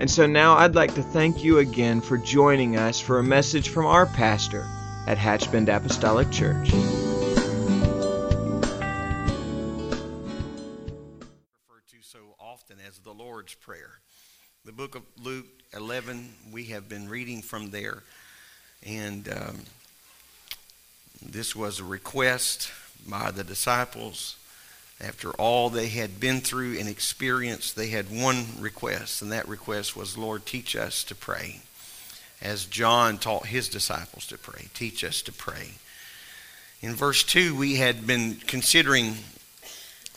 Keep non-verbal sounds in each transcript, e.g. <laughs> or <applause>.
And so now I'd like to thank you again for joining us for a message from our pastor at Hatchbend Apostolic Church. referred to so often as the Lord's Prayer. The book of Luke 11, we have been reading from there. And um, this was a request by the disciples. After all they had been through and experienced, they had one request, and that request was, Lord, teach us to pray. As John taught his disciples to pray, teach us to pray. In verse 2, we had been considering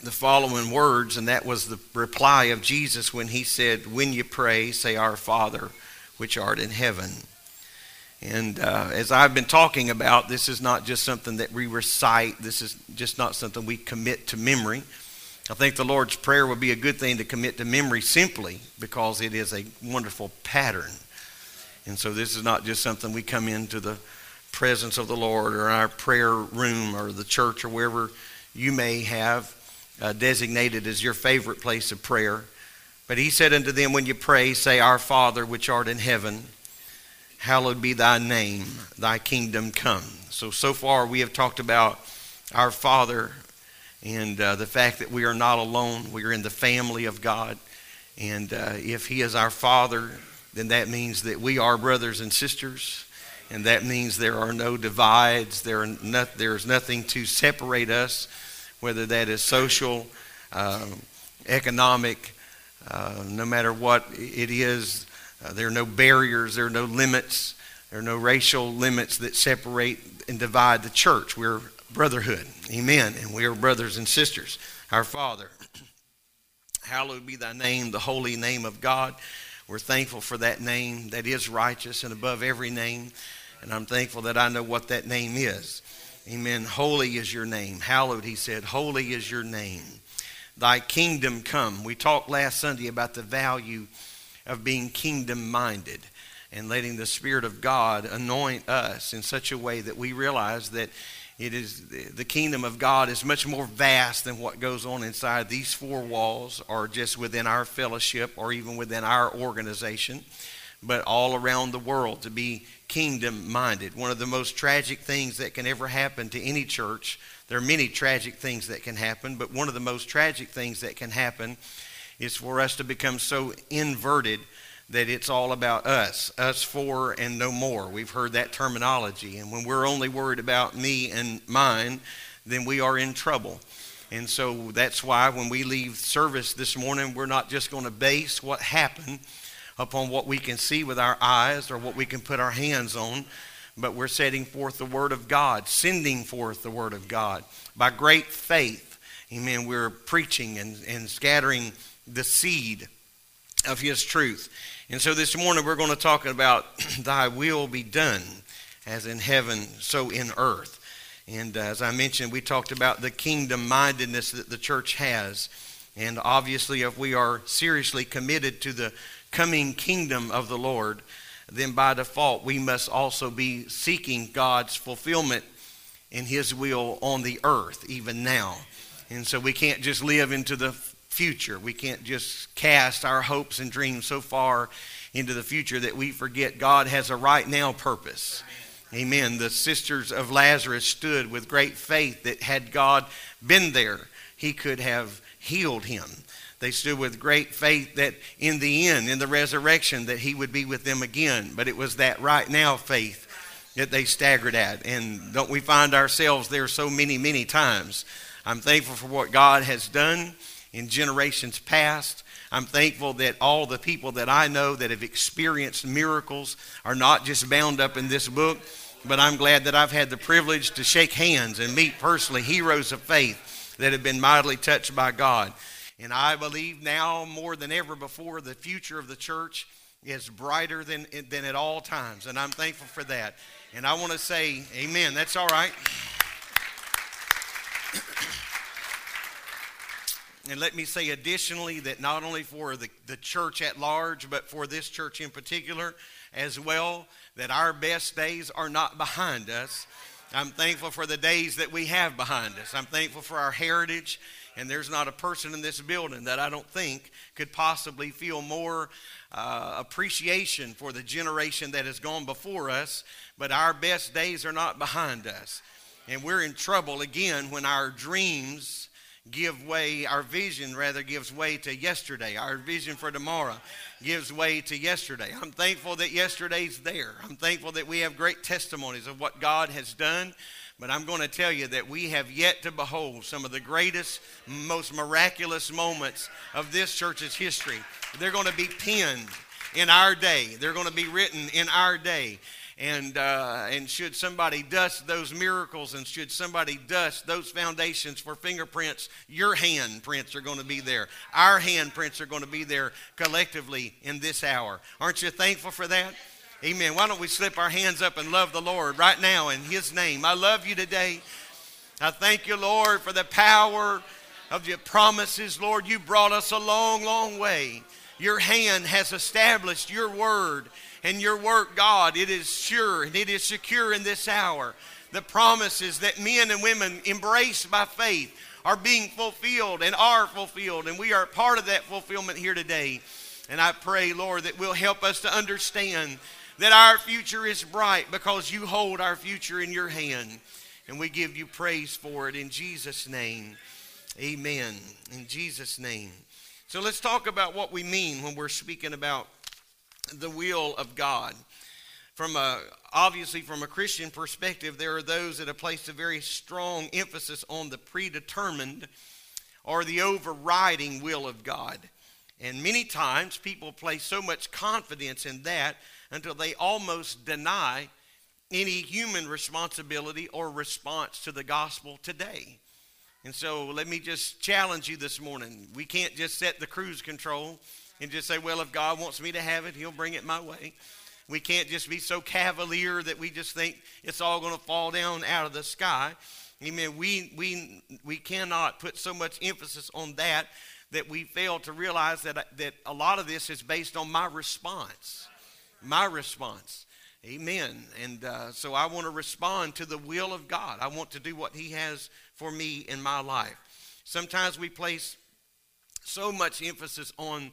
the following words, and that was the reply of Jesus when he said, When you pray, say, Our Father, which art in heaven. And uh, as I've been talking about, this is not just something that we recite, this is just not something we commit to memory. I think the Lord's Prayer would be a good thing to commit to memory simply because it is a wonderful pattern. And so this is not just something we come into the presence of the Lord or our prayer room or the church or wherever you may have uh, designated as your favorite place of prayer. But he said unto them, When you pray, say, Our Father which art in heaven, hallowed be thy name, thy kingdom come. So, so far we have talked about our Father and uh, the fact that we are not alone. We are in the family of God. And uh, if He is our Father, then that means that we are brothers and sisters. And that means there are no divides. There, are not, there is nothing to separate us, whether that is social, uh, economic, uh, no matter what it is. Uh, there are no barriers, there are no limits, there are no racial limits that separate and divide the church. We're brotherhood. Amen. And we are brothers and sisters. Our Father, <clears throat> hallowed be thy name, the holy name of God. We're thankful for that name that is righteous and above every name. And I'm thankful that I know what that name is. Amen. Holy is your name. Hallowed, he said. Holy is your name. Thy kingdom come. We talked last Sunday about the value of being kingdom minded and letting the Spirit of God anoint us in such a way that we realize that it is the kingdom of God is much more vast than what goes on inside these four walls or just within our fellowship or even within our organization, but all around the world to be kingdom minded. One of the most tragic things that can ever happen to any church, there are many tragic things that can happen, but one of the most tragic things that can happen is four us to become so inverted that it's all about us, us for and no more. We've heard that terminology. And when we're only worried about me and mine, then we are in trouble. And so that's why when we leave service this morning, we're not just going to base what happened upon what we can see with our eyes or what we can put our hands on, but we're setting forth the Word of God, sending forth the Word of God. By great faith, amen, we're preaching and, and scattering the seed of His truth. And so this morning we're going to talk about <clears throat> Thy will be done, as in heaven, so in earth. And as I mentioned, we talked about the kingdom mindedness that the church has. And obviously, if we are seriously committed to the coming kingdom of the Lord, then by default, we must also be seeking God's fulfillment in His will on the earth, even now. And so we can't just live into the future. We can't just cast our hopes and dreams so far into the future that we forget God has a right now purpose. Amen. The sisters of Lazarus stood with great faith that had God been there, he could have healed him. They stood with great faith that in the end, in the resurrection, that he would be with them again. But it was that right now faith that they staggered at. And don't we find ourselves there so many, many times? I'm thankful for what God has done in generations past. I'm thankful that all the people that I know that have experienced miracles are not just bound up in this book, but I'm glad that I've had the privilege to shake hands and meet personally heroes of faith that have been mightily touched by God. And I believe now more than ever before, the future of the church is brighter than, than at all times. And I'm thankful for that. And I want to say, Amen. That's all right. And let me say additionally that not only for the, the church at large, but for this church in particular as well, that our best days are not behind us. I'm thankful for the days that we have behind us. I'm thankful for our heritage. And there's not a person in this building that I don't think could possibly feel more uh, appreciation for the generation that has gone before us. But our best days are not behind us. And we're in trouble again when our dreams give way, our vision rather gives way to yesterday. Our vision for tomorrow gives way to yesterday. I'm thankful that yesterday's there. I'm thankful that we have great testimonies of what God has done. But I'm going to tell you that we have yet to behold some of the greatest, most miraculous moments of this church's history. They're going to be penned in our day, they're going to be written in our day. And, uh, and should somebody dust those miracles and should somebody dust those foundations for fingerprints, your handprints are going to be there. Our handprints are going to be there collectively in this hour. Aren't you thankful for that? Amen. Why don't we slip our hands up and love the Lord right now in His name? I love you today. I thank you, Lord, for the power of your promises. Lord, you brought us a long, long way. Your hand has established your word and your work, God, it is sure and it is secure in this hour. The promises that men and women embrace by faith are being fulfilled and are fulfilled, and we are part of that fulfillment here today. And I pray, Lord, that will help us to understand that our future is bright because you hold our future in your hand. And we give you praise for it in Jesus' name. Amen. In Jesus' name. So let's talk about what we mean when we're speaking about the will of God. From a, obviously, from a Christian perspective, there are those that have placed a very strong emphasis on the predetermined or the overriding will of God. And many times people place so much confidence in that until they almost deny any human responsibility or response to the gospel today. And so let me just challenge you this morning. We can't just set the cruise control and just say, well, if God wants me to have it, He'll bring it my way. We can't just be so cavalier that we just think it's all going to fall down out of the sky. Amen. We, we, we cannot put so much emphasis on that that we fail to realize that, that a lot of this is based on my response. My response. Amen. And uh, so I want to respond to the will of God. I want to do what He has for me in my life. Sometimes we place so much emphasis on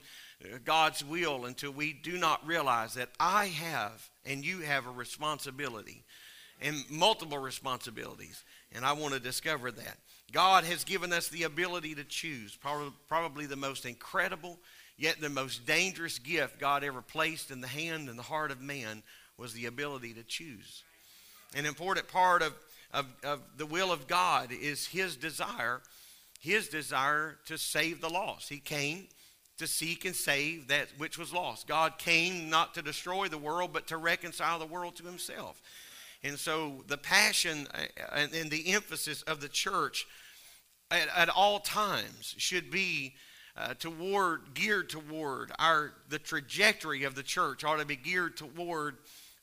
God's will until we do not realize that I have and you have a responsibility and multiple responsibilities. And I want to discover that. God has given us the ability to choose, probably the most incredible, yet the most dangerous gift God ever placed in the hand and the heart of man was the ability to choose. An important part of, of, of the will of God is his desire, his desire to save the lost. He came to seek and save that which was lost. God came not to destroy the world, but to reconcile the world to himself. And so the passion uh, and the emphasis of the church at, at all times should be uh, toward geared toward our the trajectory of the church ought to be geared toward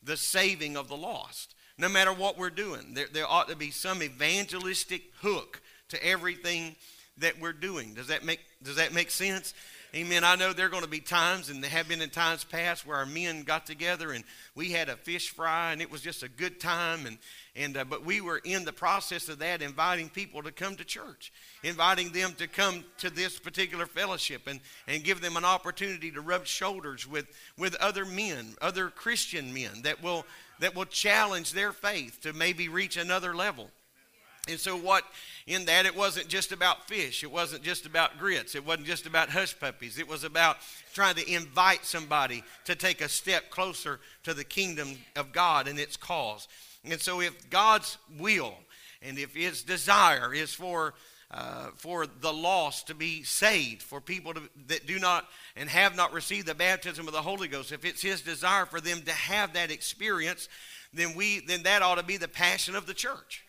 the saving of the lost. No matter what we're doing, there, there ought to be some evangelistic hook to everything that we're doing. Does that make does that make sense? Amen. I know there are going to be times, and there have been in times past, where our men got together and we had a fish fry, and it was just a good time. And, and uh, but we were in the process of that, inviting people to come to church, inviting them to come to this particular fellowship, and, and give them an opportunity to rub shoulders with, with other men, other Christian men that will that will challenge their faith to maybe reach another level. And so, what in that, it wasn't just about fish, it wasn't just about grits, it wasn't just about hush puppies. It was about trying to invite somebody to take a step closer to the kingdom of God and its cause. And so, if God's will and if His desire is for uh, for the lost to be saved, for people to, that do not and have not received the baptism of the Holy Ghost, if it's His desire for them to have that experience, then we then that ought to be the passion of the church.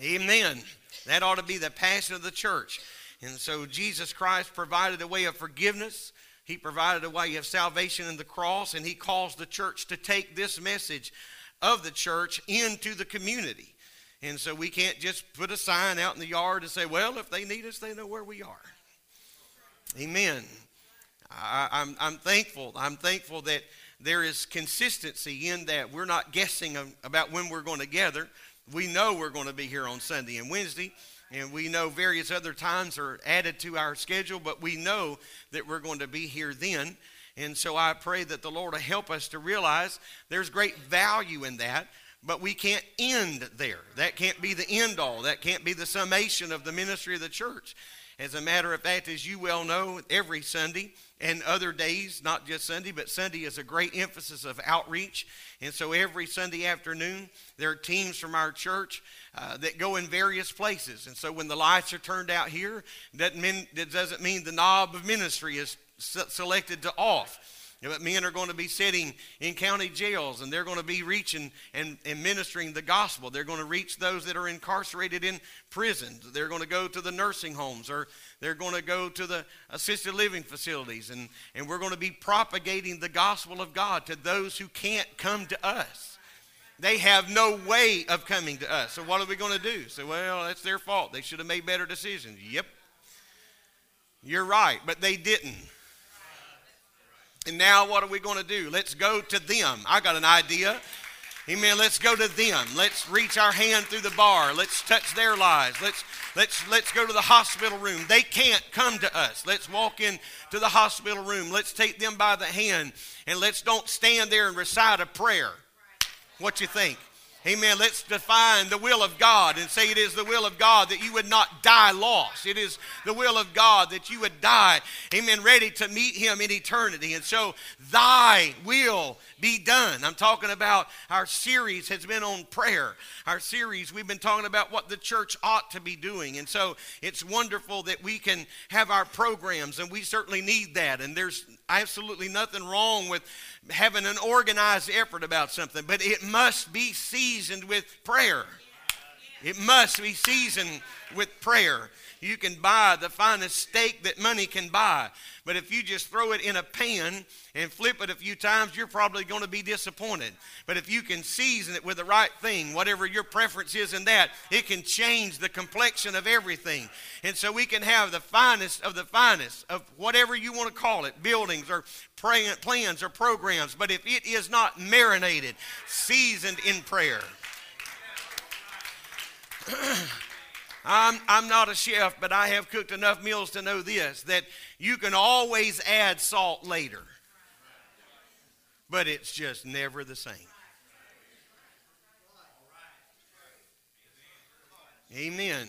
Amen. That ought to be the passion of the church. And so Jesus Christ provided a way of forgiveness. He provided a way of salvation in the cross, and He calls the church to take this message of the church into the community. And so we can't just put a sign out in the yard and say, well, if they need us, they know where we are. Amen. I, am I'm, I'm thankful. I'm thankful that there is consistency in that. We're not guessing about when we're going to gather. We know we're going to be here on Sunday and Wednesday, and we know various other times are added to our schedule, but we know that we're going to be here then. And so I pray that the Lord will help us to realize there's great value in that, but we can't end there. That can't be the end all. That can't be the summation of the ministry of the church. As a matter of fact, as you well know, every Sunday and other days, not just Sunday, but Sunday is a great emphasis of outreach. And so every Sunday afternoon, there are teams from our church uh, that go in various places. And so when the lights are turned out here, that, mean, that doesn't mean the knob of ministry is selected to off. But men are going to be sitting in county jails and they're going to be reaching and, and ministering the gospel. They're going to reach those that are incarcerated in prisons. They're going to go to the nursing homes or they're going to go to the assisted living facilities. And, and we're going to be propagating the gospel of God to those who can't come to us. They have no way of coming to us. So what are we going to do? So, well, that's their fault. They should have made better decisions. Yep. You're right, but they didn't. And now what are we going to do? Let's go to them. I got an idea. Amen. Let's go to them. Let's reach our hand through the bar. Let's touch their lives. Let's let's let's go to the hospital room. They can't come to us. Let's walk in to the hospital room. Let's take them by the hand and let's don't stand there and recite a prayer. What you think? Amen. Let's define the will of God and say it is the will of God that you would not die lost. It is the will of God that you would die, amen, ready to meet Him in eternity. And so, thy will be done. I'm talking about our series has been on prayer. Our series, we've been talking about what the church ought to be doing. And so, it's wonderful that we can have our programs, and we certainly need that. And there's absolutely nothing wrong with having an organized effort about something, but it must be seasoned with prayer. It must be seasoned with prayer. You can buy the finest steak that money can buy. But if you just throw it in a pan and flip it a few times, you're probably going to be disappointed. But if you can season it with the right thing, whatever your preference is in that, it can change the complexion of everything. And so we can have the finest of the finest of whatever you want to call it buildings or plans or programs. But if it is not marinated, seasoned in prayer, <clears throat> I'm, I'm not a chef, but I have cooked enough meals to know this that you can always add salt later, but it's just never the same. Amen.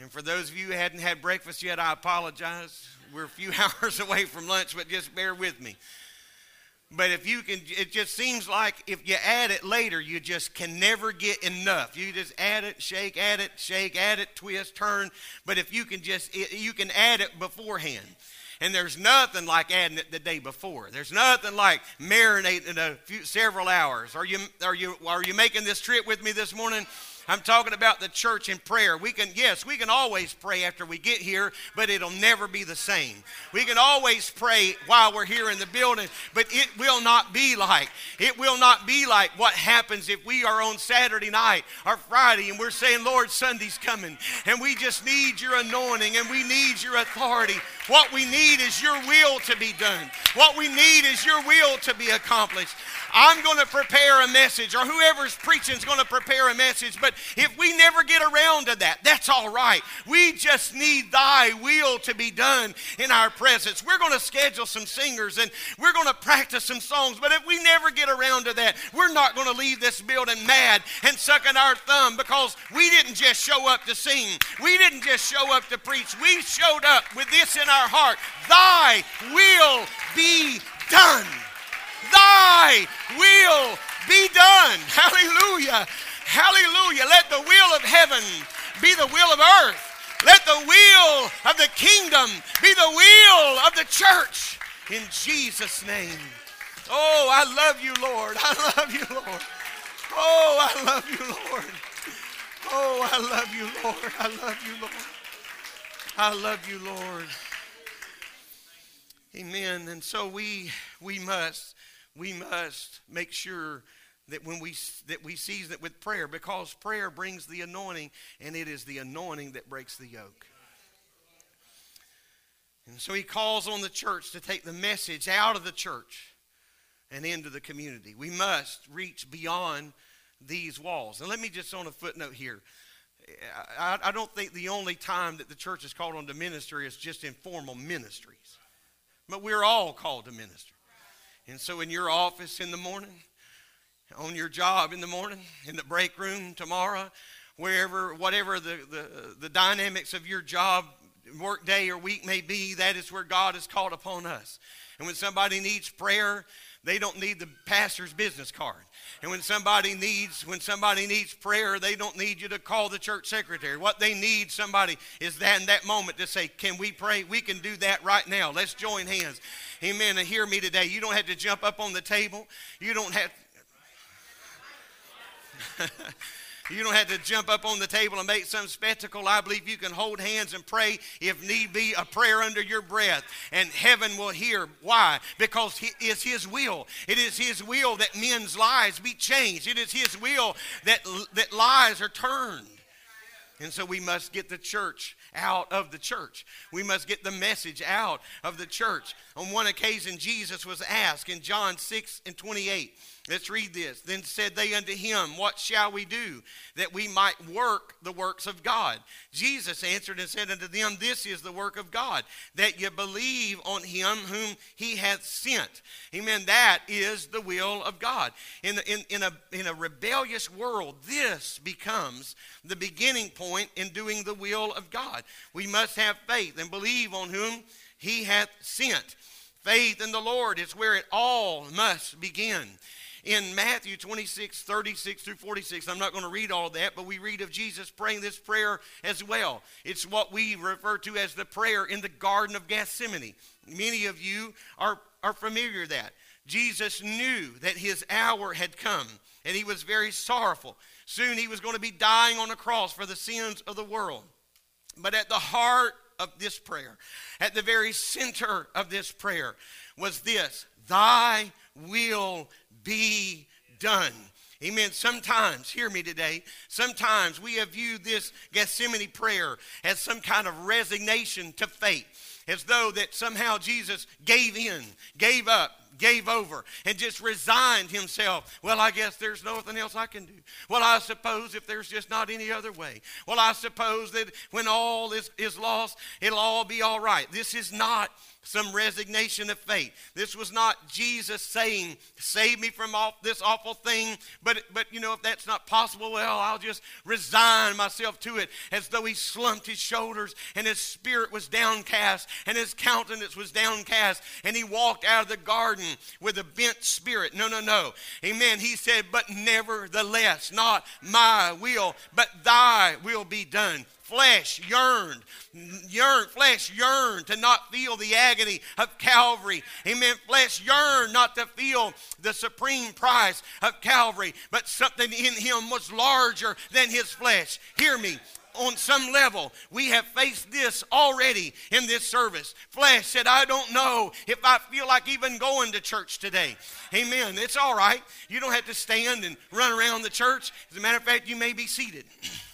And for those of you who hadn't had breakfast yet, I apologize. We're a few <laughs> hours away from lunch, but just bear with me. But if you can, it just seems like if you add it later, you just can never get enough. You just add it, shake, add it, shake, add it, twist, turn. But if you can just, you can add it beforehand. And there's nothing like adding it the day before. There's nothing like marinating a few, several hours. Are you, are you, are you making this trip with me this morning? I'm talking about the church in prayer. We can, yes, we can always pray after we get here, but it'll never be the same. We can always pray while we're here in the building, but it will not be like, it will not be like what happens if we are on Saturday night or Friday and we're saying, Lord, Sunday's coming, and we just need your anointing and we need your authority. What we need is your will to be done. What we need is your will to be accomplished. I'm going to prepare a message, or whoever's preaching is going to prepare a message. But if we never get around to that, that's all right. We just need thy will to be done in our presence. We're going to schedule some singers and we're going to practice some songs. But if we never get around to that, we're not going to leave this building mad and sucking our thumb because we didn't just show up to sing. We didn't just show up to preach. We showed up with this in our heart Thy will be done. Thy will be done. <laughs> Hallelujah. Hallelujah. Let the will of heaven be the will of earth. Let the will of the kingdom be the will of the church. In Jesus' name. Oh, I love you, Lord. <laughs> I love you, Lord. Oh, I love you, Lord. Oh, I love you, Lord. I love you, Lord. I love you, Lord. Amen. And so we we must we must make sure that when we that we seize it with prayer because prayer brings the anointing and it is the anointing that breaks the yoke. And so he calls on the church to take the message out of the church and into the community. We must reach beyond these walls. And let me just on a footnote here. I, I don't think the only time that the church is called on to ministry is just in formal ministries. But we're all called to minister. And so in your office in the morning, on your job in the morning, in the break room tomorrow, wherever, whatever the, the, the dynamics of your job, work day or week may be, that is where God has called upon us. And when somebody needs prayer, they don't need the pastor's business card. And when somebody needs when somebody needs prayer, they don't need you to call the church secretary. What they need somebody is that in that moment to say, "Can we pray? We can do that right now. Let's join hands." Amen. And hear me today. You don't have to jump up on the table. You don't have <laughs> You don't have to jump up on the table and make some spectacle. I believe you can hold hands and pray, if need be, a prayer under your breath, and heaven will hear. Why? Because it's His will. It is His will that men's lives be changed. It is His will that, that lives are turned. And so we must get the church out of the church. We must get the message out of the church. On one occasion, Jesus was asked in John 6 and 28. Let's read this. Then said they unto him, What shall we do that we might work the works of God? Jesus answered and said unto them, This is the work of God, that ye believe on him whom he hath sent. Amen. That is the will of God. In, the, in, in, a, in a rebellious world, this becomes the beginning point in doing the will of God. We must have faith and believe on whom he hath sent. Faith in the Lord is where it all must begin in Matthew 26, 36 through 46. I'm not going to read all that, but we read of Jesus praying this prayer as well. It's what we refer to as the prayer in the Garden of Gethsemane. Many of you are, are familiar with that. Jesus knew that his hour had come, and he was very sorrowful. Soon he was going to be dying on a cross for the sins of the world. But at the heart of this prayer, at the very center of this prayer, was this Thy will be done. Amen. Sometimes, hear me today, sometimes we have viewed this Gethsemane prayer as some kind of resignation to fate, as though that somehow Jesus gave in, gave up, gave over and just resigned himself. Well, I guess there's nothing else I can do. Well, I suppose if there's just not any other way. Well, I suppose that when all is, is lost, it'll all be all right. This is not some resignation of faith. This was not Jesus saying, Save me from this awful thing. But, but you know, if that's not possible, well, I'll just resign myself to it as though he slumped his shoulders and his spirit was downcast and his countenance was downcast and he walked out of the garden with a bent spirit. No, no, no. Amen. He said, But nevertheless, not my will, but thy will be done flesh yearned, yearned, flesh yearned to not feel the agony of Calvary. Amen. Flesh yearned not to feel the supreme price of Calvary, but something in him was larger than his flesh. Hear me on some level, we have faced this already in this service. Flesh said, I don't know if I feel like even going to church today. Amen. It's all right. You don't have to stand and run around the church. As a matter of fact, you may be seated. <clears throat>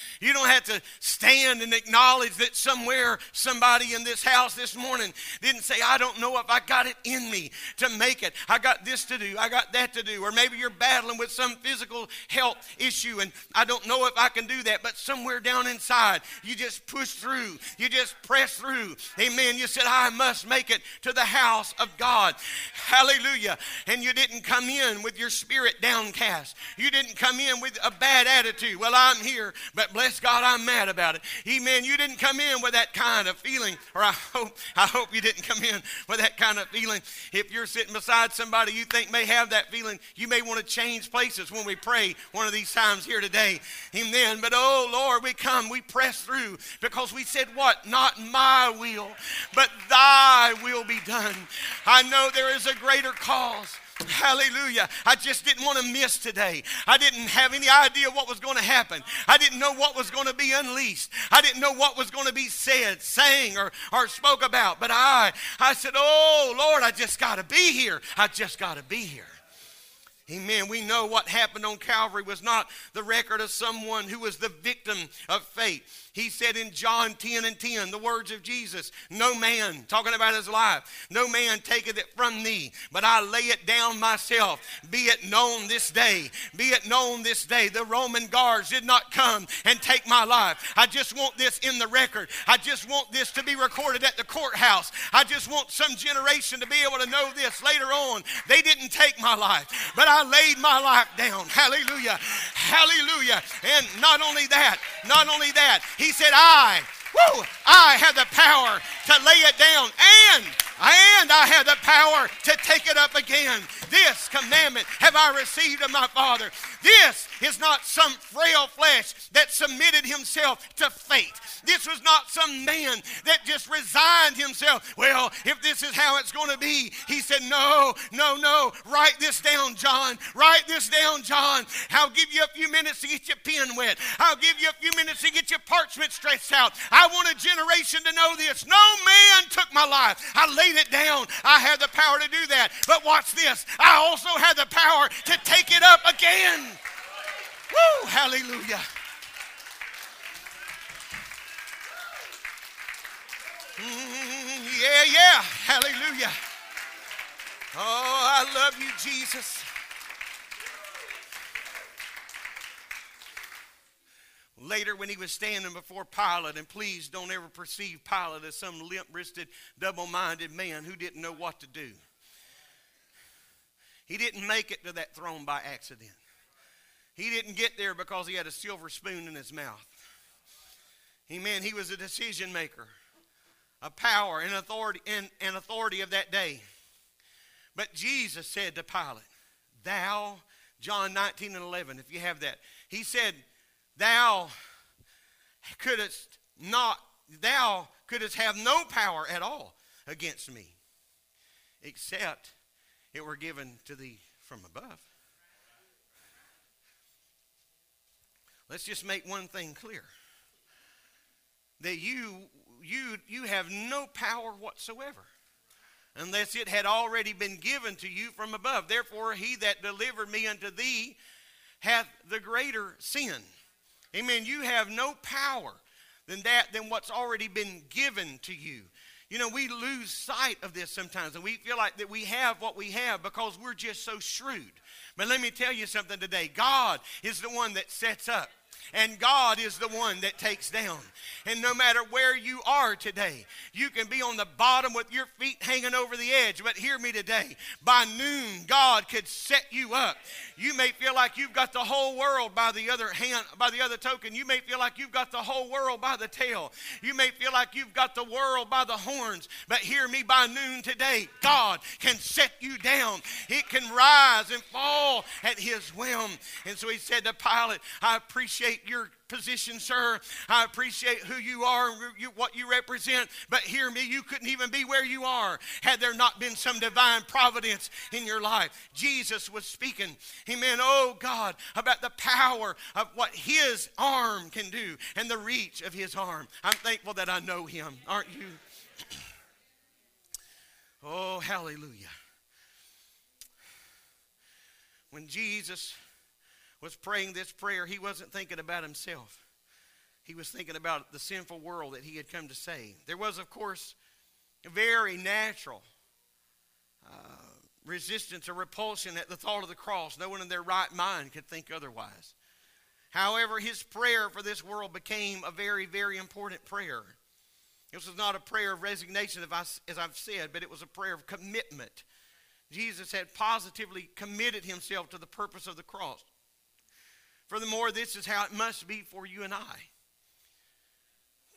You don't have to stand and acknowledge that somewhere somebody in this house this morning didn't say, I don't know if I got it in me to make it. I got this to do, I got that to do. Or maybe you're battling with some physical health issue and I don't know if I can do that. But somewhere down inside, you just push through, you just press through. Amen. You said, I must make it to the house of God. Hallelujah. And you didn't come in with your spirit downcast, you didn't come in with a bad attitude. Well, I'm here, but bless bless God, I'm mad about it. Amen. You didn't come in with that kind of feeling, or I hope, I hope you didn't come in with that kind of feeling. If you're sitting beside somebody you think may have that feeling, you may want to change places when we pray one of these times here today. Amen. But oh Lord, we come, we press through because we said, What? Not my will, but thy will be done. I know there is a greater cause Hallelujah. I just didn't want to miss today. I didn't have any idea what was going to happen. I didn't know what was going to be unleashed. I didn't know what was going to be said, sang, or, or spoke about. But I, I said, Oh, Lord, I just got to be here. I just got to be here. Amen. We know what happened on Calvary was not the record of someone who was the victim of fate. He said in John 10 and 10, the words of Jesus, No man, talking about his life, no man taketh it from thee, but I lay it down myself. Be it known this day, be it known this day, the Roman guards did not come and take my life. I just want this in the record. I just want this to be recorded at the courthouse. I just want some generation to be able to know this later on. They didn't take my life, but I laid my life down. Hallelujah. Hallelujah. And not only that, not only that, he said, I, woo, I have the power to lay it down and and I have the power to take it up again. This commandment have I received of my Father. This is not some frail flesh that submitted himself to fate. This was not some man that just resigned himself. Well, if this is how it's going to be, he said, No, no, no. Write this down, John. Write this down, John. I'll give you a few minutes to get your pen wet. I'll give you a few minutes to get your parchment stretched out. Want a generation to know this. No man took my life. I laid it down. I had the power to do that. But watch this. I also had the power to take it up again. Woo! Hallelujah. Mm, yeah, yeah. Hallelujah. Oh, I love you, Jesus. Later, when he was standing before Pilate, and please don't ever perceive Pilate as some limp wristed, double minded man who didn't know what to do. He didn't make it to that throne by accident. He didn't get there because he had a silver spoon in his mouth. Amen. He was a decision maker, a power and authority and, and authority of that day. But Jesus said to Pilate, Thou, John 19 and 11, if you have that, he said, Thou couldst not, thou couldst have no power at all against me, except it were given to thee from above. Let's just make one thing clear. That you you you have no power whatsoever unless it had already been given to you from above. Therefore, he that delivered me unto thee hath the greater sin. Amen. You have no power than that, than what's already been given to you. You know, we lose sight of this sometimes, and we feel like that we have what we have because we're just so shrewd. But let me tell you something today God is the one that sets up and God is the one that takes down. And no matter where you are today, you can be on the bottom with your feet hanging over the edge. But hear me today by noon, God could set you up. You may feel like you've got the whole world by the other hand, by the other token. You may feel like you've got the whole world by the tail. You may feel like you've got the world by the horns. But hear me by noon today, God can set you down. It can rise and fall at his whim. And so he said to Pilate, I appreciate your position, sir. I appreciate who you are, and what you represent. But hear me, you couldn't even be where you are had there not been some divine providence in your life. Jesus was speaking, amen, oh God, about the power of what his arm can do and the reach of his arm. I'm thankful that I know him, aren't you? oh, hallelujah. When Jesus was praying this prayer, he wasn't thinking about himself. He was thinking about the sinful world that he had come to save. There was, of course, a very natural uh, resistance or repulsion at the thought of the cross. No one in their right mind could think otherwise. However, his prayer for this world became a very, very important prayer. This was not a prayer of resignation, as I've said, but it was a prayer of commitment. Jesus had positively committed himself to the purpose of the cross. Furthermore, this is how it must be for you and I.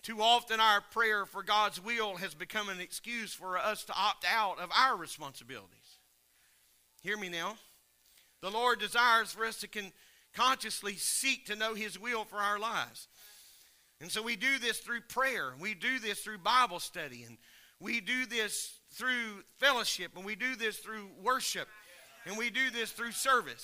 Too often, our prayer for God's will has become an excuse for us to opt out of our responsibilities. Hear me now. The Lord desires for us to con- consciously seek to know His will for our lives. And so we do this through prayer, we do this through Bible study, and we do this through fellowship, and we do this through worship. And we do this through service.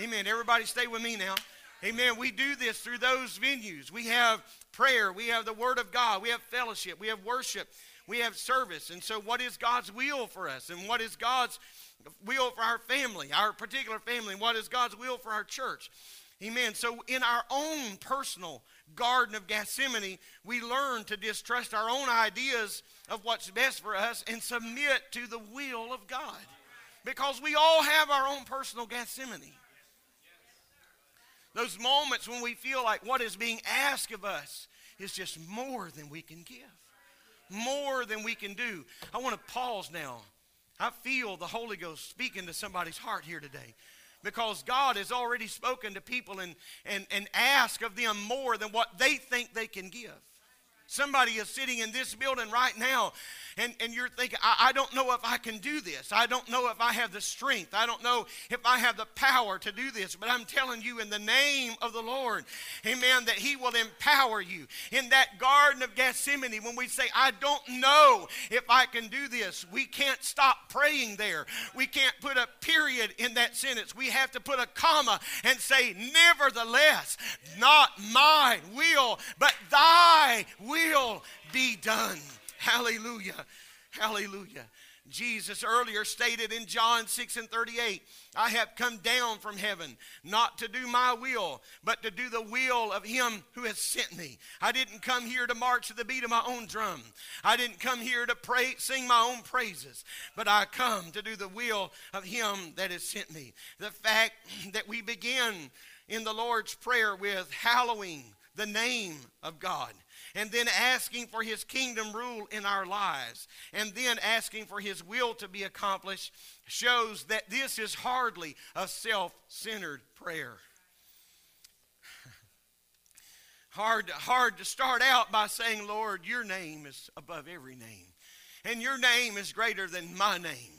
Amen. Everybody stay with me now. Amen. We do this through those venues. We have prayer, we have the Word of God, we have fellowship, we have worship, we have service. And so, what is God's will for us? And what is God's will for our family, our particular family? And What is God's will for our church? Amen. So, in our own personal Garden of Gethsemane, we learn to distrust our own ideas of what's best for us and submit to the will of God. Because we all have our own personal Gethsemane. Those moments when we feel like what is being asked of us is just more than we can give, more than we can do. I want to pause now. I feel the Holy Ghost speaking to somebody's heart here today because God has already spoken to people and, and, and asked of them more than what they think they can give. Somebody is sitting in this building right now and, and you're thinking, I, I don't know if I can do this. I don't know if I have the strength. I don't know if I have the power to do this. But I'm telling you, in the name of the Lord, amen, that He will empower you. In that Garden of Gethsemane, when we say, I don't know if I can do this, we can't stop praying there. We can't put a period in that sentence. We have to put a comma and say, Nevertheless, not my will, but thy will be done. Hallelujah. Hallelujah. Jesus earlier stated in John 6 and 38, I have come down from heaven not to do my will, but to do the will of him who has sent me. I didn't come here to march to the beat of my own drum. I didn't come here to pray, sing my own praises, but I come to do the will of him that has sent me. The fact <clears throat> that we begin in the Lord's Prayer with hallowing the name of God and then asking for his kingdom rule in our lives, and then asking for his will to be accomplished shows that this is hardly a self centered prayer. <laughs> hard, hard to start out by saying, Lord, your name is above every name, and your name is greater than my name.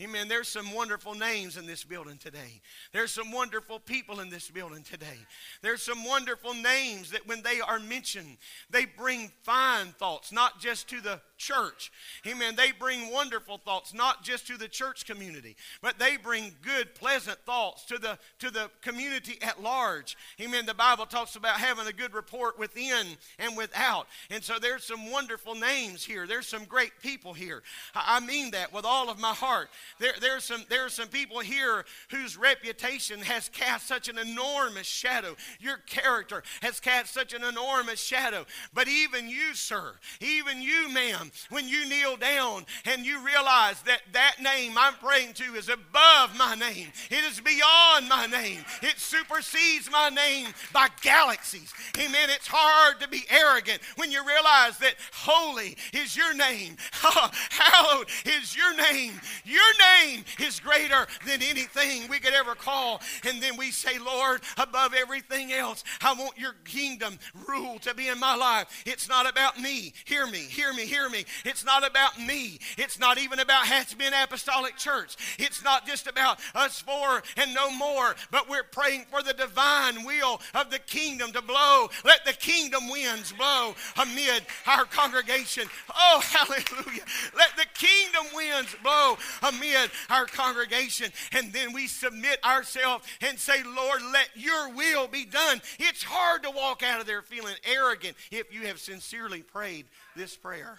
Amen. There's some wonderful names in this building today. There's some wonderful people in this building today. There's some wonderful names that when they are mentioned, they bring fine thoughts, not just to the church. Amen. They bring wonderful thoughts, not just to the church community, but they bring good, pleasant thoughts to the to the community at large. Amen. The Bible talks about having a good report within and without. And so there's some wonderful names here. There's some great people here. I mean that with all of my heart. There, there's some there's some people here whose reputation has cast such an enormous shadow. Your character has cast such an enormous shadow. But even you, sir, even you, ma'am, when you kneel down and you realize that that name I'm praying to is above my name. It is beyond my name. It supersedes my name by galaxies. Amen. It's hard to be arrogant when you realize that holy is your name. <laughs> Hallowed is your name. Your name is greater than anything we could ever call. And then we say, Lord, above everything else, I want your kingdom rule to be in my life. It's not about me. Hear me, hear me, hear me It's not about me. It's not even about Hatchbend Apostolic Church. It's not just about us four and no more, but we're praying for the divine will of the kingdom to blow. Let the kingdom winds blow amid our congregation. Oh, <laughs> hallelujah. Let the kingdom winds blow amid our congregation. And then we submit ourselves and say, Lord, let your will be done. It's hard to walk out of there feeling arrogant if you have sincerely prayed this prayer.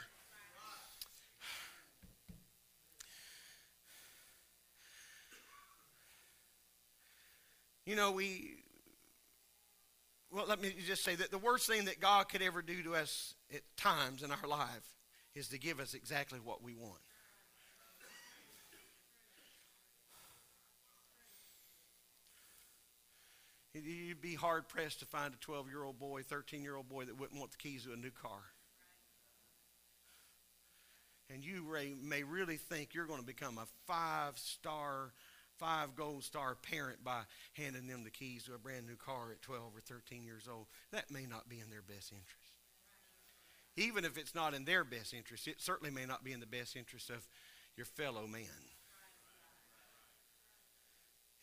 You know, we, well, let me just say that the worst thing that God could ever do to us at times in our life is to give us exactly what we want. You'd be hard pressed to find a 12 year old boy, 13 year old boy that wouldn't want the keys to a new car. And you may really think you're going to become a five star five gold star parent by handing them the keys to a brand new car at 12 or 13 years old. That may not be in their best interest. Even if it's not in their best interest, it certainly may not be in the best interest of your fellow man.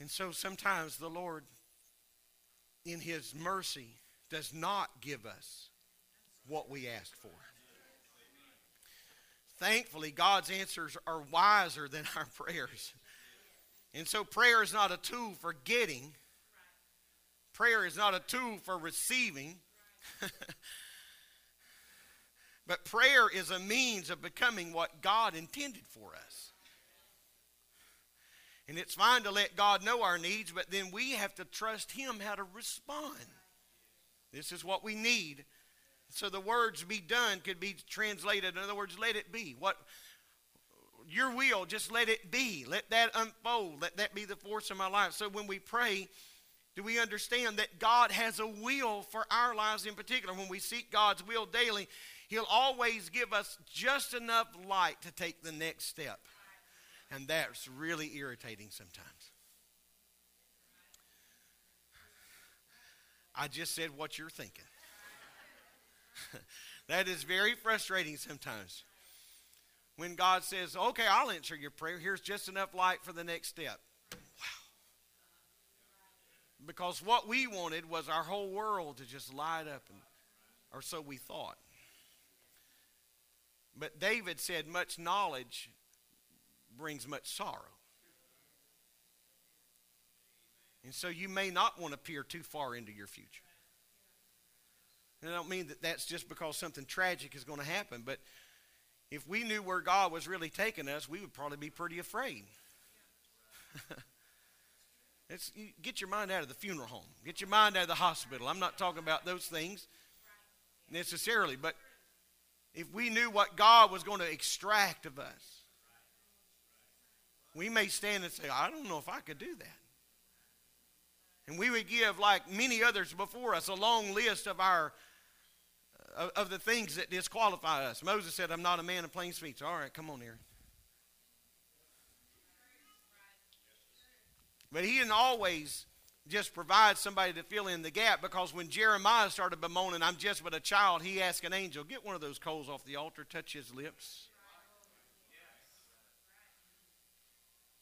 And so sometimes the Lord, in His mercy, does not give us what we ask for. Thankfully, God's answers are wiser than our <laughs> prayers. And so prayer is not a tool for getting, prayer is not a tool for receiving. <laughs> but prayer is a means of becoming what God intended for us. And it's fine to let God know our needs, but then we have to trust Him how to respond. This is what we need. So the words be done could be translated. In other words, let it be. What your will, just let it be. Let that unfold. Let that be the force of my life. So when we pray, do we understand that God has a will for our lives in particular? When we seek God's will daily, He'll always give us just enough light to take the next step. And that's really irritating sometimes. I just said what you're thinking. <laughs> that is very frustrating sometimes. When God says, okay, I'll answer your prayer. Here's just enough light for the next step. Wow. Because what we wanted was our whole world to just light up, and, or so we thought. But David said, much knowledge brings much sorrow. And so you may not want to peer too far into your future. And I don't mean that that's just because something tragic is going to happen, but if we knew where God was really taking us, we would probably be pretty afraid. <laughs> it's, you get your mind out of the funeral home, get your mind out of the hospital. I'm not talking about those things necessarily, but if we knew what God was going to extract of us, we may stand and say, I don't know if I could do that. And we would give, like many others before us, a long list of our of, of the things that disqualify us. Moses said, I'm not a man of plain speech. All right, come on here. But he didn't always just provide somebody to fill in the gap because when Jeremiah started bemoaning, I'm just but a child, he asked an angel, Get one of those coals off the altar, touch his lips.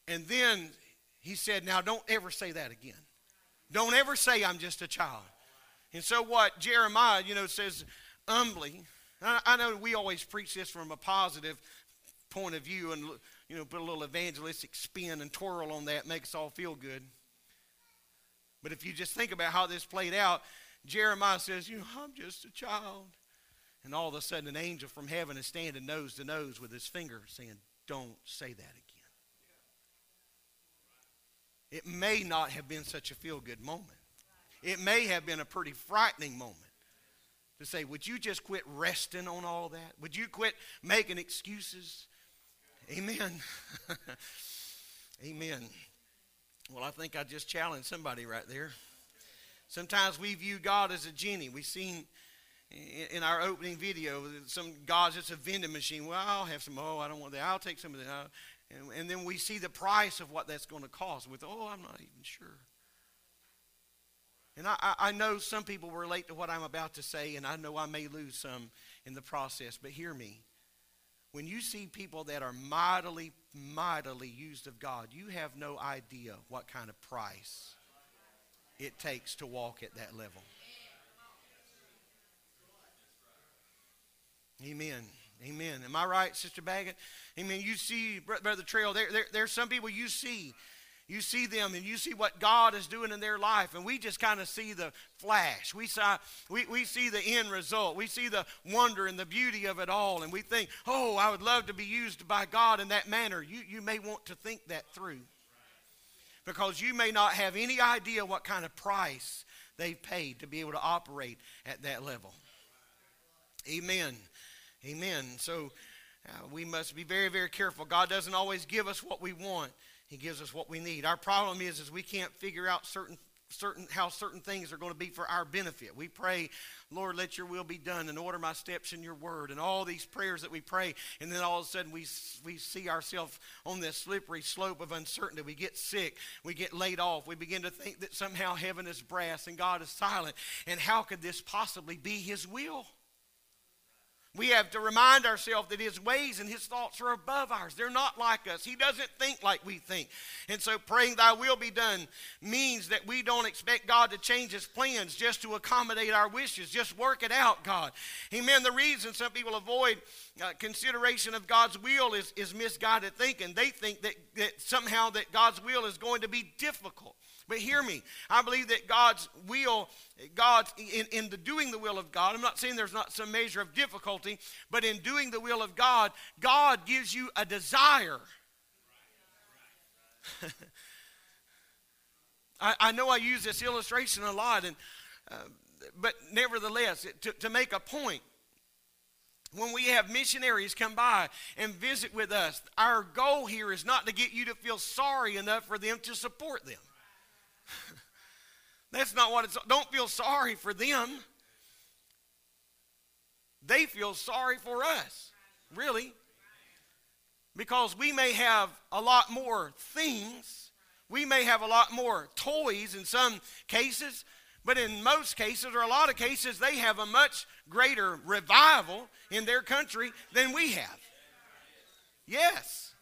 And then he said, Now don't ever say that again. Don't ever say I'm just a child. And so what Jeremiah, you know, says, humbly. I, know we always preach this from a positive point of view and you know put a little evangelistic spin and twirl on that, make us all feel good. But if you just think about how this played out, Jeremiah says, "You know, I'm just a child," and all of a sudden, an angel from heaven is standing nose to nose with his finger, saying, "Don't say that again." It may not have been such a feel good moment. It may have been a pretty frightening moment to say, Would you just quit resting on all that? Would you quit making excuses? Amen. <laughs> Amen. Well, I think I just challenged somebody right there. Sometimes we view God as a genie. We've seen in our opening video some God's just a vending machine. Well, I'll have some. Oh, I don't want that. I'll take some of that. And, and then we see the price of what that's going to cost. With oh, I'm not even sure. And I, I know some people relate to what I'm about to say, and I know I may lose some in the process, but hear me. When you see people that are mightily, mightily used of God, you have no idea what kind of price it takes to walk at that level. Amen. Amen. Am I right, Sister Baggett? Amen. You see, Brother Trail, there, there, there's some people you see you see them and you see what God is doing in their life, and we just kind of see the flash. We, saw, we, we see the end result. We see the wonder and the beauty of it all, and we think, oh, I would love to be used by God in that manner. You, you may want to think that through because you may not have any idea what kind of price they've paid to be able to operate at that level. Amen. Amen. So uh, we must be very, very careful. God doesn't always give us what we want. He gives us what we need. Our problem is, is we can't figure out certain certain how certain things are going to be for our benefit. We pray, Lord, let your will be done and order my steps in your word and all these prayers that we pray and then all of a sudden we we see ourselves on this slippery slope of uncertainty. We get sick, we get laid off. We begin to think that somehow heaven is brass and God is silent. And how could this possibly be his will? We have to remind ourselves that his ways and his thoughts are above ours. They're not like us. He doesn't think like we think. And so praying thy will be done means that we don't expect God to change his plans just to accommodate our wishes. Just work it out, God. Amen. The reason some people avoid uh, consideration of God's will is, is misguided thinking. They think that, that somehow that God's will is going to be difficult. But hear me. I believe that God's will, God's in, in the doing the will of God, I'm not saying there's not some measure of difficulty, but in doing the will of God, God gives you a desire. <laughs> I, I, know I use this illustration a lot, and uh, but nevertheless, to, to make a point, when we have missionaries come by and visit with us, our goal here is not to get you to feel sorry enough for them to support them. <laughs> That's not what it's. Don't feel sorry for them. They feel sorry for us, really. Because we may have a lot more things, we may have a lot more toys in some cases, but in most cases, or a lot of cases, they have a much greater revival in their country than we have. Yes.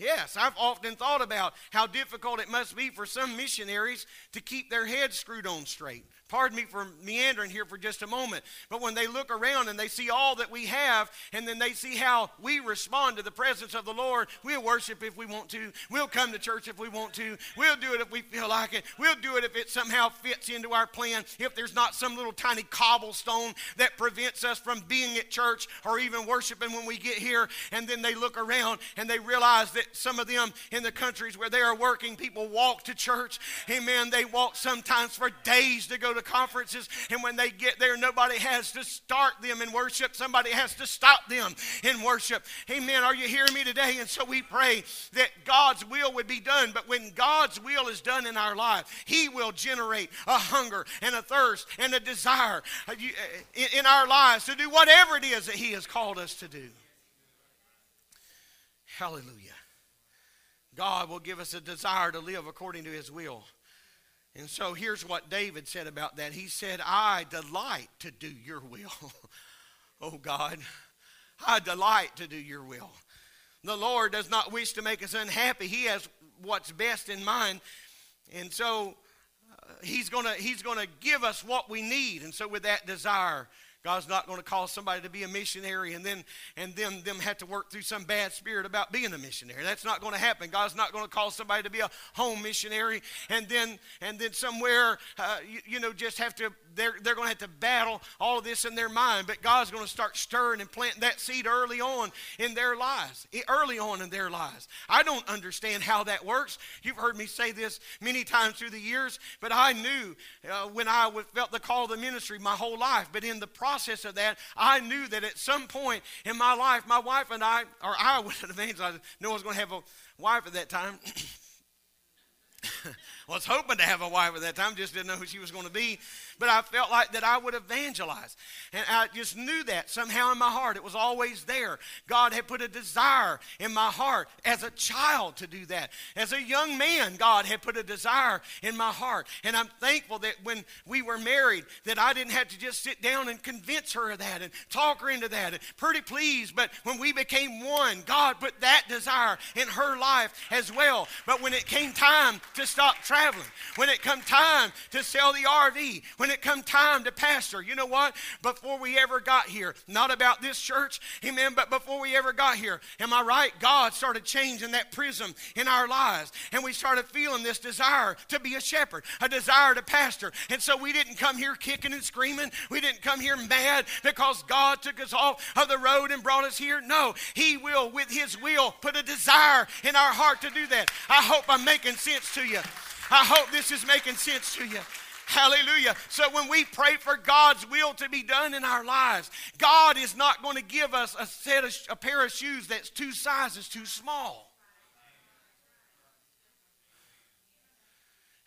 Yes, I've often thought about how difficult it must be for some missionaries to keep their heads screwed on straight. Pardon me for meandering here for just a moment. But when they look around and they see all that we have, and then they see how we respond to the presence of the Lord, we'll worship if we want to. We'll come to church if we want to. We'll do it if we feel like it. We'll do it if it somehow fits into our plan. If there's not some little tiny cobblestone that prevents us from being at church or even worshiping when we get here. And then they look around and they realize that some of them in the countries where they are working, people walk to church. Amen. They walk sometimes for days to go to conferences, and when they get there, nobody has to start them in worship. Somebody has to stop them in worship. Amen. Are you hearing me today? And so we pray that God's will would be done. But when God's will is done in our life, He will generate a hunger and a thirst and a desire in our lives to do whatever it is that He has called us to do. Hallelujah. God will give us a desire to live according to His will. And so here's what David said about that. He said, I delight to do your will. <laughs> oh God, I delight to do your will. The Lord does not wish to make us unhappy. He has what's best in mind. And so uh, he's going to he's going to give us what we need. And so with that desire, God's not going to call somebody to be a missionary and then and then them have to work through some bad spirit about being a missionary. That's not going to happen. God's not going to call somebody to be a home missionary and then and then somewhere uh, you, you, know just have to they're they're going to have to battle all of this in their mind. But God's going to start stirring and planting that seed early on in their lives, early on in their lives. I don't understand how that works. You've heard me say this many times through the years, but I knew uh, when I felt the call of the ministry my whole life. But in the process process of that, I knew that at some point in my life, my wife and I, or I <laughs> would have evangelized, no one's going to have a wife at that time. <coughs> was hoping to have a wife at that time, just didn't know who she was going to be. But I felt like that I would evangelize. And I just knew that somehow in my heart. It was always there. God had put a desire in my heart as a child to do that. As a young man, God had put a desire in my heart. And I'm thankful that when we were married, that I didn't have to just sit down and convince her of that and talk her into that. And pretty pleased. But when we became one, God put that desire in her life as well. But when it came time to stop traveling, when it come time to sell the RV, when it come time to pastor, you know what? Before we ever got here, not about this church, amen, but before we ever got here, am I right? God started changing that prism in our lives, and we started feeling this desire to be a shepherd, a desire to pastor. And so we didn't come here kicking and screaming. We didn't come here mad because God took us off of the road and brought us here. No, He will, with His will, put a desire in our heart to do that. I hope I'm making sense to you. I hope this is making sense to you. Hallelujah. So when we pray for God's will to be done in our lives, God is not going to give us a set of a pair of shoes that's two sizes too small.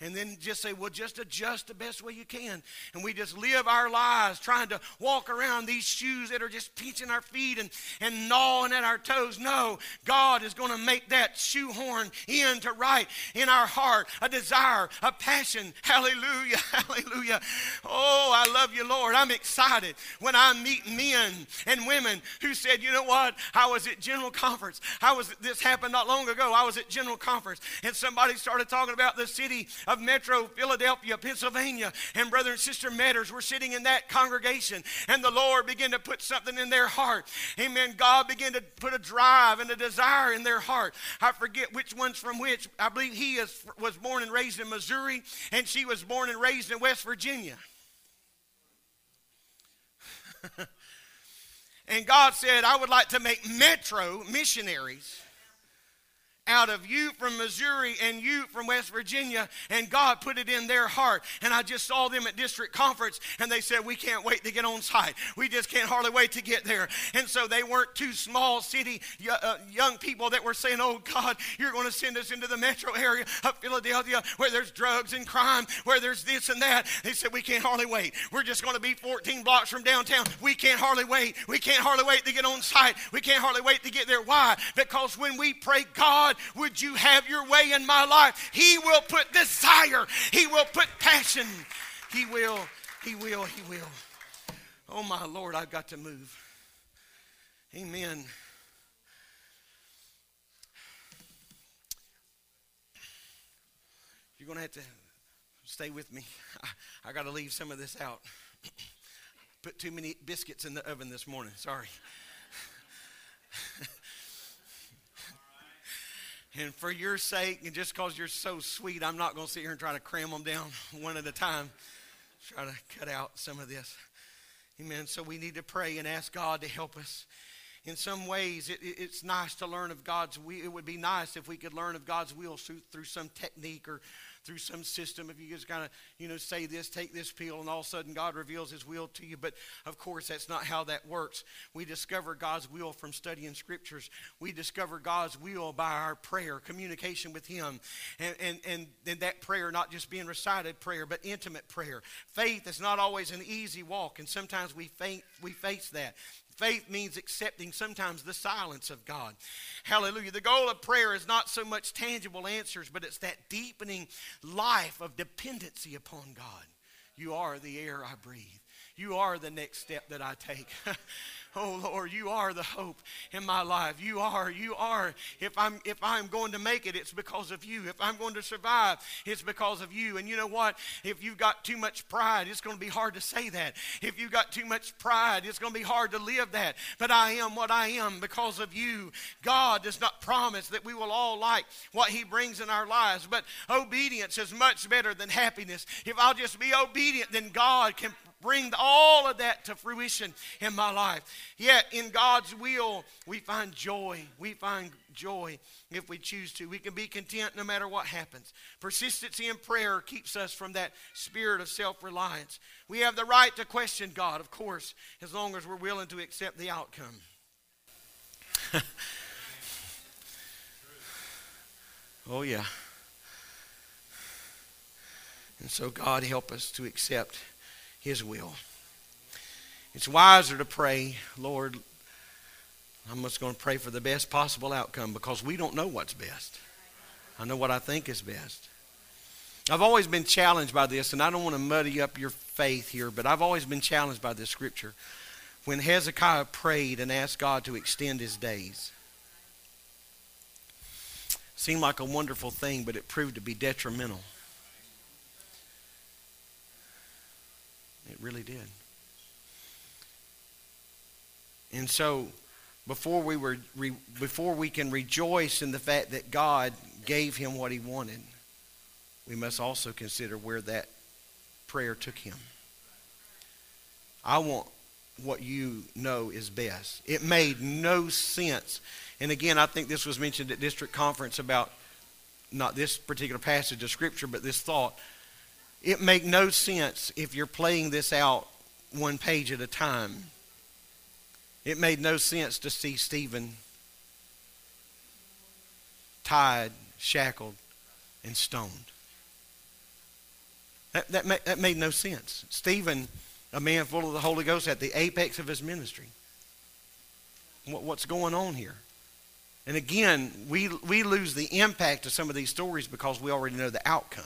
And then just say, well, just adjust the best way you can. And we just live our lives trying to walk around these shoes that are just pinching our feet and, and gnawing at our toes. No, God is going to make that shoehorn into right in our heart a desire, a passion. <laughs> Hallelujah, <laughs> hallelujah. Oh, I love you, Lord. I'm excited when I meet men and women who said, you know what? I was at General Conference. I was, this happened not long ago. I was at General Conference and somebody started talking about the city of Metro Philadelphia, Pennsylvania, and brother and sister Metters were sitting in that congregation, and the Lord began to put something in their heart. Amen. God began to put a drive and a desire in their heart. I forget which one's from which. I believe he is, was born and raised in Missouri, and she was born and raised in West Virginia. <laughs> and God said, I would like to make Metro missionaries out of you from Missouri and you from West Virginia, and God put it in their heart. And I just saw them at district conference, and they said, We can't wait to get on site. We just can't hardly wait to get there. And so they weren't two small city uh, young people that were saying, Oh God, you're going to send us into the metro area of Philadelphia where there's drugs and crime, where there's this and that. They said, We can't hardly wait. We're just going to be 14 blocks from downtown. We can't hardly wait. We can't hardly wait to get on site. We can't hardly wait to get there. Why? Because when we pray, God, God, would you have your way in my life? He will put desire, He will put passion. He will, He will, He will. Oh, my Lord, I've got to move. Amen. You're going to have to stay with me. <laughs> I, I got to leave some of this out. <clears throat> Put too many biscuits in the oven this morning. Sorry. <laughs> And for your sake, and just because you're so sweet, I'm not going to sit here and try to cram them down <laughs> one at a time. Try to cut out some of this. Amen. So we need to pray and ask God to help us. In some ways, it, it, it's nice to learn of God's will. It would be nice if we could learn of God's will through, through some technique or through some system. If you just kind of, you know, say this, take this pill, and all of a sudden God reveals His will to you. But of course, that's not how that works. We discover God's will from studying scriptures. We discover God's will by our prayer, communication with Him, and and and, and that prayer not just being recited prayer, but intimate prayer. Faith is not always an easy walk, and sometimes we faint, we face that. Faith means accepting sometimes the silence of God. Hallelujah. The goal of prayer is not so much tangible answers, but it's that deepening life of dependency upon God. You are the air I breathe. You are the next step that I take. <laughs> Oh Lord, you are the hope in my life. You are, you are. If I'm if I'm going to make it, it's because of you. If I'm going to survive, it's because of you. And you know what? If you've got too much pride, it's going to be hard to say that. If you've got too much pride, it's going to be hard to live that. But I am what I am because of you. God does not promise that we will all like what he brings in our lives, but obedience is much better than happiness. If I'll just be obedient, then God can bring all of that to fruition in my life. Yet, in God's will, we find joy. We find joy if we choose to. We can be content no matter what happens. Persistency in prayer keeps us from that spirit of self reliance. We have the right to question God, of course, as long as we're willing to accept the outcome. <laughs> oh, yeah. And so, God, help us to accept his will. It's wiser to pray, Lord, I'm just going to pray for the best possible outcome because we don't know what's best. I know what I think is best. I've always been challenged by this, and I don't want to muddy up your faith here, but I've always been challenged by this scripture. When Hezekiah prayed and asked God to extend his days, seemed like a wonderful thing, but it proved to be detrimental. It really did. And so, before we were re, before we can rejoice in the fact that God gave him what he wanted, we must also consider where that prayer took him. I want what you know is best. It made no sense. And again, I think this was mentioned at district conference about not this particular passage of scripture, but this thought it make no sense if you're playing this out one page at a time. It made no sense to see Stephen tied, shackled, and stoned. That, that, ma- that made no sense. Stephen, a man full of the Holy Ghost, at the apex of his ministry. What, what's going on here? And again, we, we lose the impact of some of these stories because we already know the outcome.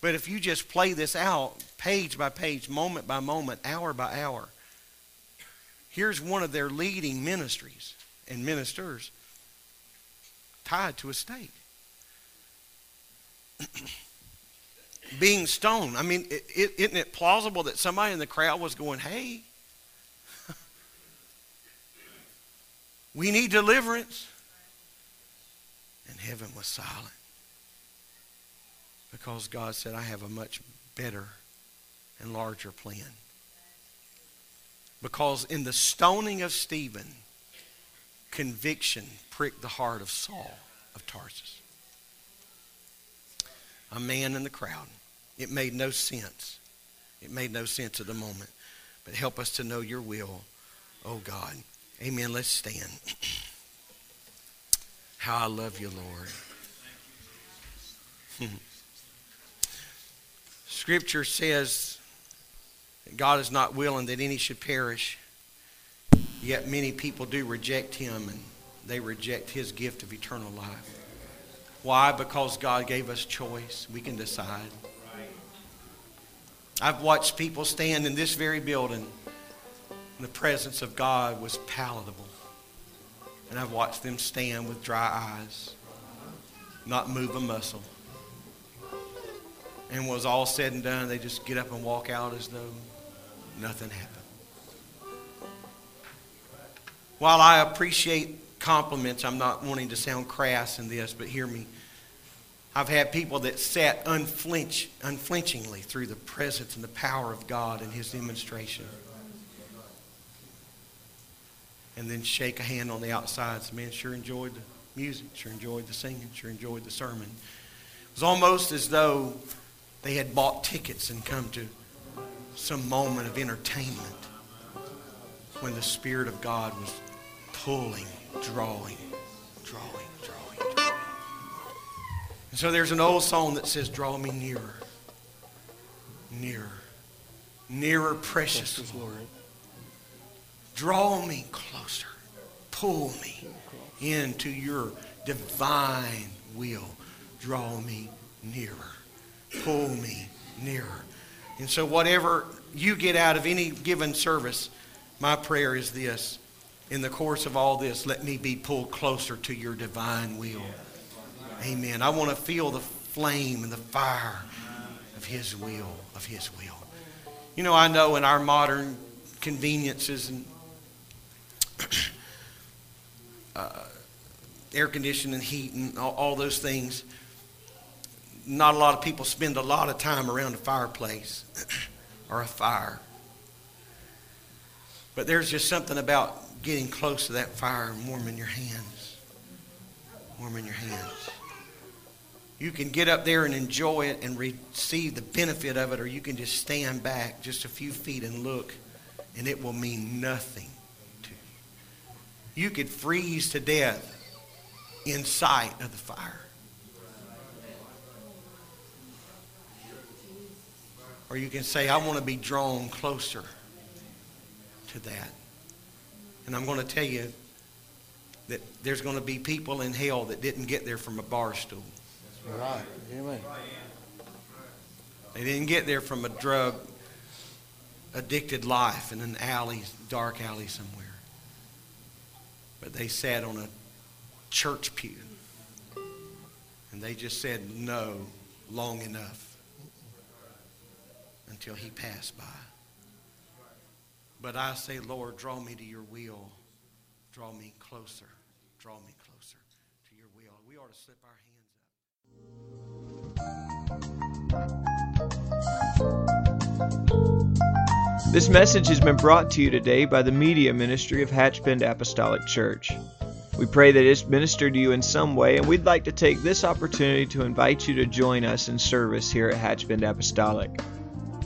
But if you just play this out page by page, moment by moment, hour by hour, here's one of their leading ministries and ministers tied to a stake. <clears throat> Being stoned. I mean, is isn't it plausible that somebody in the crowd was going, hey, We need deliverance. And heaven was silent. Because God said, I have a much better and larger plan. Because in the stoning of Stephen, conviction pricked the heart of Saul of Tarsus. A man in the crowd. It made no sense. It made no sense at the moment. But help us to know your will, oh God. Amen. Let's stand. <clears throat> How I love you, Lord. <laughs> Scripture says God is not willing that any should perish, yet many people do reject him and they reject his gift of eternal life. Why? Because God gave us choice. We can decide. I've watched people stand in this very building and the presence of God was palatable. And I've watched them stand with dry eyes, not move a muscle. And was all said and done, they just get up and walk out as though nothing happened. While I appreciate compliments, I'm not wanting to sound crass in this, but hear me. I've had people that sat unflinch, unflinchingly through the presence and the power of God in His demonstration and then shake a hand on the outside. So, man, sure enjoyed the music, sure enjoyed the singing, sure enjoyed the sermon. It was almost as though they had bought tickets and come to some moment of entertainment when the Spirit of God was pulling, drawing, drawing, drawing, drawing. And so there's an old song that says, Draw me nearer, nearer, nearer, precious Lord. Draw me closer. Pull me into your divine will. Draw me nearer. Pull me nearer. And so, whatever you get out of any given service, my prayer is this. In the course of all this, let me be pulled closer to your divine will. Amen. I want to feel the flame and the fire of His will, of His will. You know, I know in our modern conveniences and uh, air conditioning, and heat, and all, all those things. Not a lot of people spend a lot of time around a fireplace <clears throat> or a fire. But there's just something about getting close to that fire and warming your hands. Warming your hands. You can get up there and enjoy it and receive the benefit of it, or you can just stand back just a few feet and look, and it will mean nothing to you. you could freeze to death in sight of the fire. Or you can say, I want to be drawn closer to that. And I'm going to tell you that there's going to be people in hell that didn't get there from a bar stool. Right. Amen. They didn't get there from a drug addicted life in an alley, dark alley somewhere but they sat on a church pew and they just said no long enough until he passed by. But I say, Lord, draw me to your will. Draw me closer. Draw me closer to your will. We ought to slip our hands up. This message has been brought to you today by the media ministry of Hatch Bend Apostolic Church. We pray that it's ministered to you in some way, and we'd like to take this opportunity to invite you to join us in service here at Hatch Bend Apostolic.